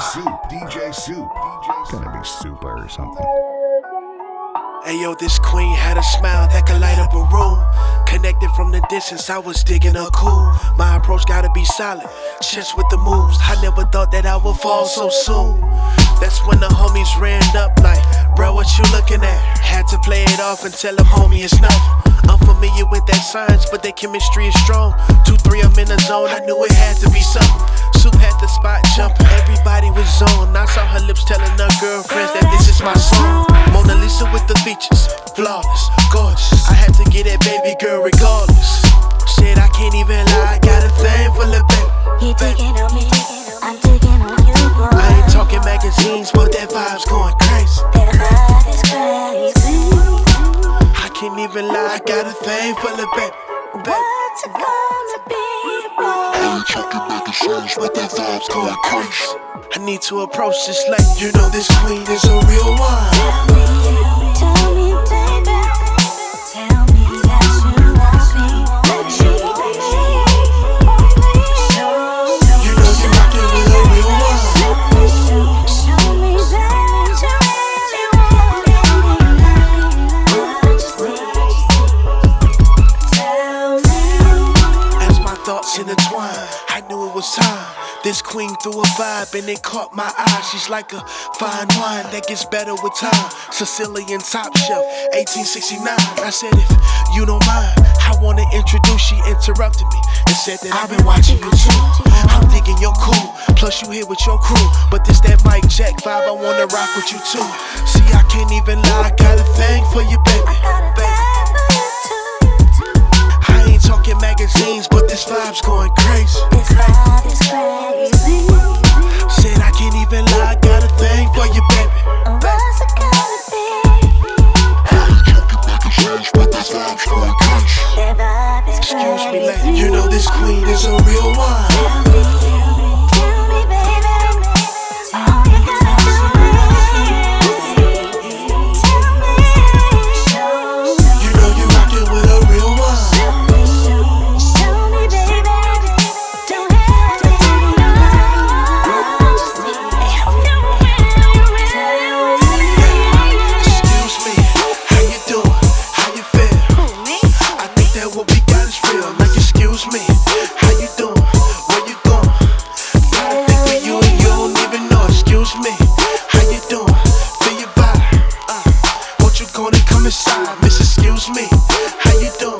Supe, DJ Supe, DJ Gonna be super or something. Hey yo, this queen had a smile that could light up a room. Connected from the distance, I was digging her cool. My approach gotta be solid, just with the moves. I never thought that I would fall so soon. That's when the homies ran up like, bro, what you looking at? Had to play it off and tell them, homie, it's nothing. I'm familiar with that science, but their chemistry is strong. Two, three, I'm in the zone. I knew it had to be something. Features, flawless, gorgeous. I had to get that baby girl regardless. Said I can't even lie, I got a thing for the baby. You digging on me, I'm digging on you, boy. I ain't talking magazines, but that vibe's going crazy. That vibe is crazy. I can't even lie, I got a thing for the baby. What's it gonna be, boy? ain't talking magazines, but that vibe's going crazy. I need to approach this like you know this queen is a real one. This queen threw a vibe and it caught my eye. She's like a fine wine that gets better with time. Sicilian top shelf, 1869. I said, if you don't mind, I wanna introduce. She interrupted me and said that I've been watching you too. I'm thinking you're cool, plus you here with your crew. But this that Mike Jack vibe, I wanna rock with you too. See, I can't even lie, I got a thing for you, baby. Inside? Miss, excuse me, how you doing?